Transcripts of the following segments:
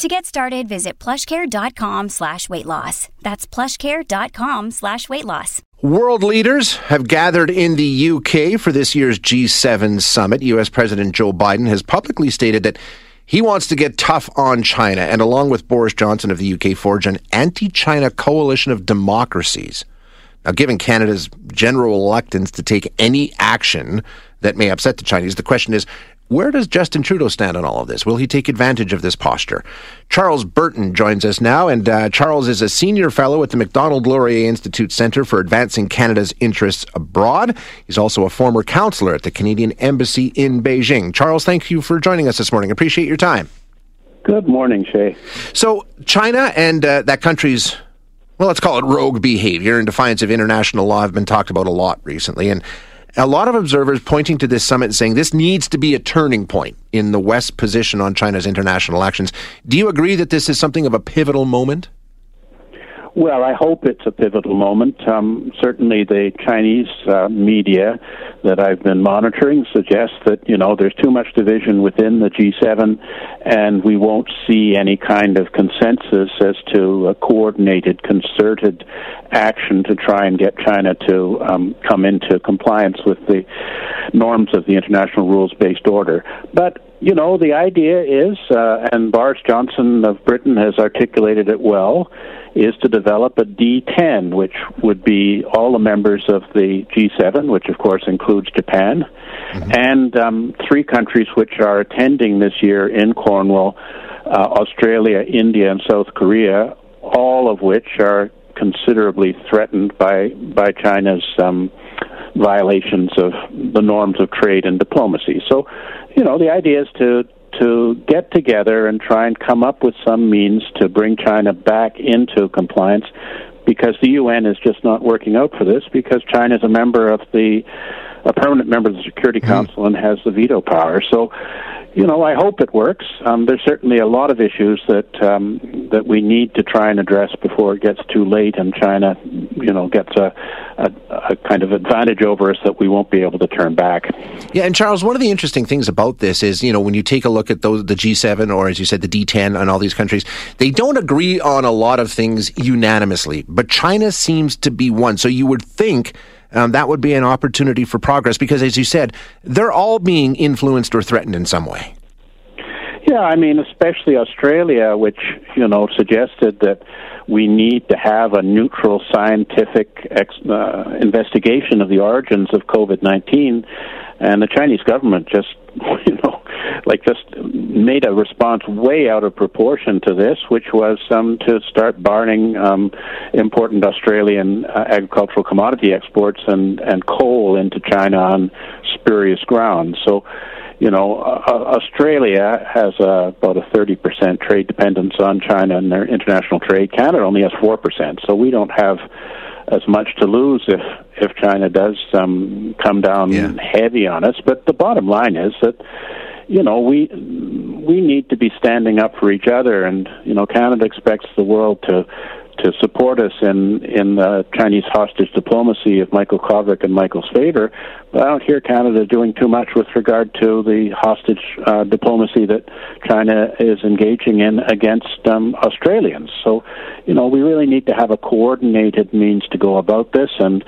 To get started, visit plushcare.com slash weight loss. That's plushcare.com slash weight loss. World leaders have gathered in the UK for this year's G7 summit. US President Joe Biden has publicly stated that he wants to get tough on China and, along with Boris Johnson of the UK, forge an anti China coalition of democracies. Now, given Canada's general reluctance to take any action that may upset the Chinese, the question is where does Justin Trudeau stand on all of this? Will he take advantage of this posture? Charles Burton joins us now, and uh, Charles is a senior fellow at the Macdonald Laurier Institute Centre for Advancing Canada's Interests Abroad. He's also a former counselor at the Canadian Embassy in Beijing. Charles, thank you for joining us this morning. Appreciate your time. Good morning, Shay. So, China and uh, that country's well, let's call it rogue behavior in defiance of international law have been talked about a lot recently. And a lot of observers pointing to this summit saying this needs to be a turning point in the West's position on China's international actions. Do you agree that this is something of a pivotal moment? Well, I hope it's a pivotal moment. Um, certainly, the Chinese uh, media that I've been monitoring suggests that you know there's too much division within the G7, and we won't see any kind of consensus as to a coordinated, concerted action to try and get China to um, come into compliance with the norms of the international rules-based order. But you know, the idea is, uh, and Boris Johnson of Britain has articulated it well is to develop a D10, which would be all the members of the G7, which of course includes Japan, mm-hmm. and um, three countries which are attending this year in Cornwall uh, Australia, India, and South Korea, all of which are considerably threatened by, by China's um, violations of the norms of trade and diplomacy. So, you know, the idea is to to get together and try and come up with some means to bring China back into compliance because the UN is just not working out for this because China is a member of the a permanent member of the Security mm-hmm. Council and has the veto power. So you know, I hope it works. Um, there's certainly a lot of issues that um, that we need to try and address before it gets too late, and China, you know, gets a, a, a kind of advantage over us that we won't be able to turn back. Yeah, and Charles, one of the interesting things about this is, you know, when you take a look at those the G7 or, as you said, the D10 and all these countries, they don't agree on a lot of things unanimously, but China seems to be one. So you would think um, that would be an opportunity for progress because, as you said, they're all being influenced or threatened in some way. Yeah, I mean, especially Australia, which you know suggested that we need to have a neutral scientific ex- uh, investigation of the origins of COVID nineteen, and the Chinese government just you know like just made a response way out of proportion to this, which was um, to start barring um, important Australian uh, agricultural commodity exports and and coal into China on spurious grounds. So you know, uh, Australia has uh, about a 30% trade dependence on China in their international trade. Canada only has 4%, so we don't have as much to lose if if China does um, come down yeah. heavy on us. But the bottom line is that you know we we need to be standing up for each other, and you know Canada expects the world to to support us in in the Chinese hostage diplomacy of Michael Kovrig and Michael Spavor. But I don't hear Canada doing too much with regard to the hostage uh, diplomacy that China is engaging in against um, Australians. So, you know, we really need to have a coordinated means to go about this and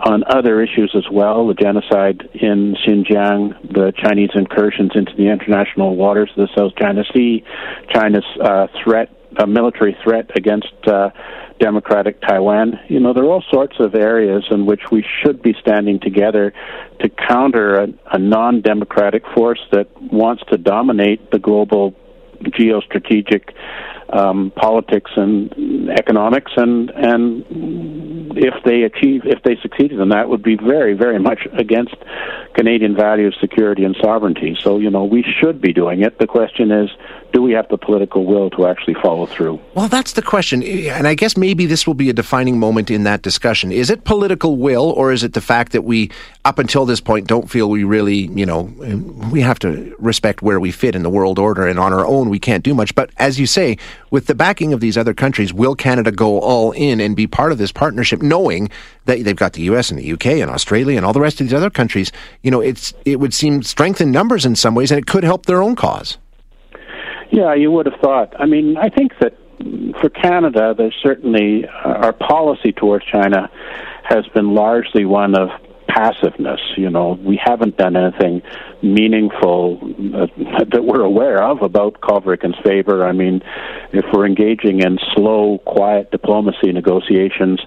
on other issues as well, the genocide in Xinjiang, the Chinese incursions into the international waters of the South China Sea, China's uh, threat a military threat against uh, democratic Taiwan. You know, there are all sorts of areas in which we should be standing together to counter a, a non democratic force that wants to dominate the global geostrategic um, politics and economics, and and if they achieve, if they succeeded in that, would be very, very much against Canadian values, security, and sovereignty. So you know, we should be doing it. The question is, do we have the political will to actually follow through? Well, that's the question. And I guess maybe this will be a defining moment in that discussion. Is it political will, or is it the fact that we, up until this point, don't feel we really, you know, we have to respect where we fit in the world order, and on our own, we can't do much. But as you say, with the backing of these other countries, will Canada go all in and be part of this partnership, knowing that they've got the U.S. and the U.K. and Australia and all the rest of these other countries? You know, it's it would seem strength in numbers in some ways, and it could help their own cause. Yeah, you would have thought. I mean, I think that for Canada, there's certainly uh, our policy towards China has been largely one of passiveness. You know, we haven't done anything meaningful uh, that we're aware of about Kovrig and Spavor. I mean, if we're engaging in slow, quiet diplomacy negotiations,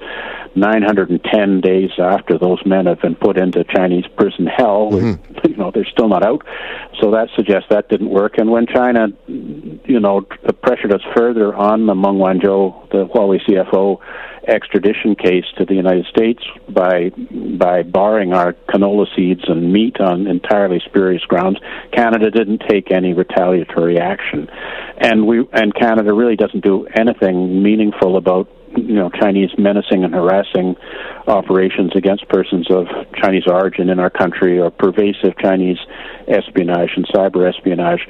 910 days after those men have been put into Chinese prison hell, mm-hmm. you know, they're still not out. So that suggests that didn't work. And when China, you know, pressured us further on the Meng Wanzhou, the Huawei CFO, extradition case to the United States by by barring our canola seeds and meat on entirely spurious grounds, Canada didn't take any retaliatory action, and we and Canada really doesn't do anything meaningful about you know Chinese menacing and harassing operations against persons of Chinese origin in our country or pervasive Chinese espionage and cyber espionage.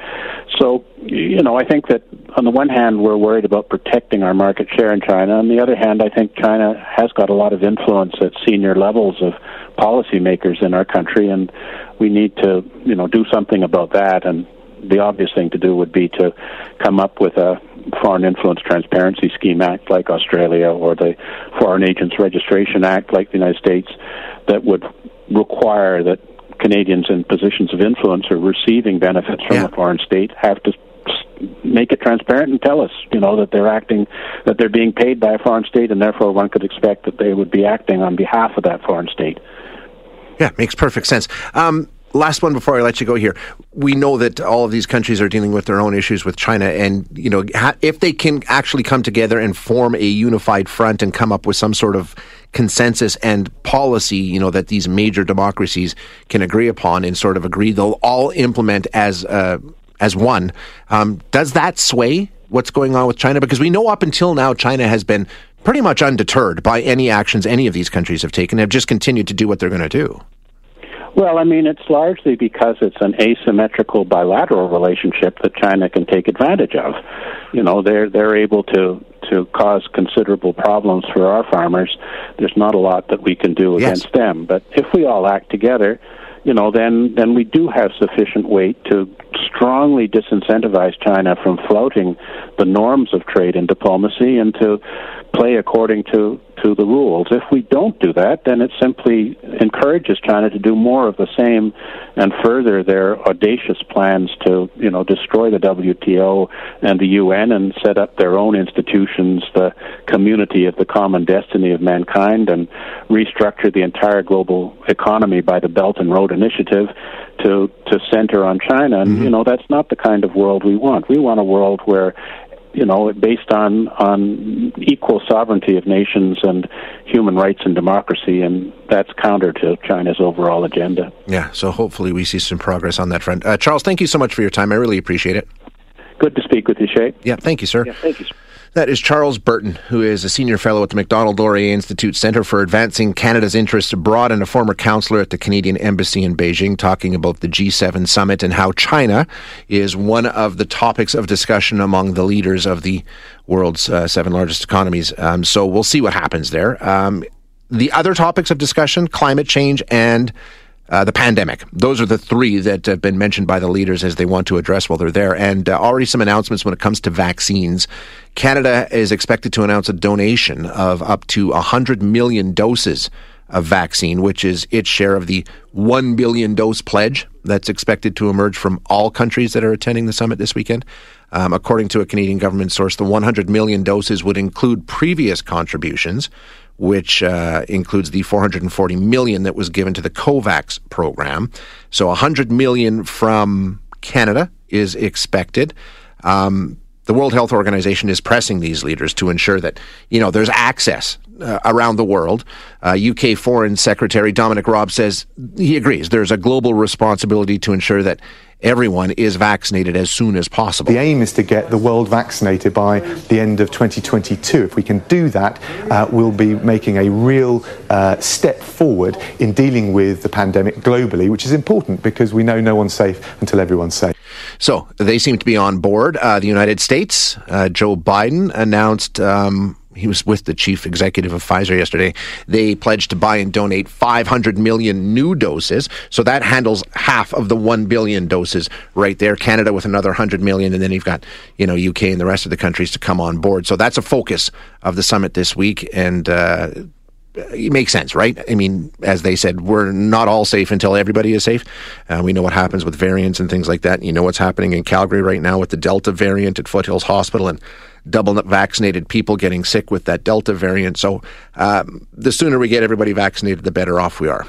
So, you know, I think that on the one hand, we're worried about protecting our market share in China. On the other hand, I think China has got a lot of influence at senior levels of policymakers in our country, and we need to, you know, do something about that. And the obvious thing to do would be to come up with a Foreign Influence Transparency Scheme Act like Australia or the Foreign Agents Registration Act like the United States that would require that Canadians in positions of influence or receiving benefits from yeah. a foreign state have to make it transparent and tell us, you know, that they're acting, that they're being paid by a foreign state, and therefore one could expect that they would be acting on behalf of that foreign state. Yeah, makes perfect sense. Um, last one before I let you go here. We know that all of these countries are dealing with their own issues with China, and you know if they can actually come together and form a unified front and come up with some sort of consensus and policy, you know that these major democracies can agree upon and sort of agree they'll all implement as uh, as one. Um, does that sway what's going on with China? Because we know up until now China has been pretty much undeterred by any actions any of these countries have taken, have just continued to do what they're going to do. Well, I mean, it's largely because it's an asymmetrical bilateral relationship that China can take advantage of. You know, they're they're able to to cause considerable problems for our farmers. There's not a lot that we can do against yes. them, but if we all act together, you know, then then we do have sufficient weight to strongly disincentivize China from flouting the norms of trade and diplomacy and to play according to, to the rules. If we don't do that, then it simply encourages China to do more of the same and further their audacious plans to, you know, destroy the WTO and the UN and set up their own institutions, the community of the common destiny of mankind, and restructure the entire global economy by the Belt and Road Initiative to to center on China. And mm-hmm. you know, that's not the kind of world we want. We want a world where you know, based on on equal sovereignty of nations and human rights and democracy, and that's counter to China's overall agenda. Yeah, so hopefully we see some progress on that front. Uh, Charles, thank you so much for your time. I really appreciate it. Good to speak with you, Shay. Yeah, thank you, sir. Yeah, thank you. Sir. That is Charles Burton, who is a senior fellow at the Macdonald Laurier Institute Centre for Advancing Canada's Interests Abroad and a former counselor at the Canadian Embassy in Beijing, talking about the G7 summit and how China is one of the topics of discussion among the leaders of the world's uh, seven largest economies. Um, so we'll see what happens there. Um, the other topics of discussion climate change and uh, the pandemic. Those are the three that have been mentioned by the leaders as they want to address while they're there. And uh, already some announcements when it comes to vaccines. Canada is expected to announce a donation of up to 100 million doses of vaccine, which is its share of the 1 billion dose pledge that's expected to emerge from all countries that are attending the summit this weekend. Um, according to a Canadian government source, the 100 million doses would include previous contributions which uh, includes the 440 million that was given to the COVAX program. So 100 million from Canada is expected. Um, the World Health Organization is pressing these leaders to ensure that you know there's access uh, around the world. Uh, UK Foreign Secretary Dominic Raab says he agrees. There's a global responsibility to ensure that everyone is vaccinated as soon as possible. The aim is to get the world vaccinated by the end of 2022. If we can do that, uh, we'll be making a real uh, step forward in dealing with the pandemic globally, which is important because we know no one's safe until everyone's safe. So they seem to be on board. Uh, the United States, uh, Joe Biden announced. Um, he was with the chief executive of Pfizer yesterday. They pledged to buy and donate 500 million new doses. So that handles half of the 1 billion doses right there. Canada with another 100 million. And then you've got, you know, UK and the rest of the countries to come on board. So that's a focus of the summit this week. And, uh, it makes sense, right? I mean, as they said, we're not all safe until everybody is safe. Uh, we know what happens with variants and things like that. You know what's happening in Calgary right now with the Delta variant at Foothills Hospital and double vaccinated people getting sick with that Delta variant. So um, the sooner we get everybody vaccinated, the better off we are.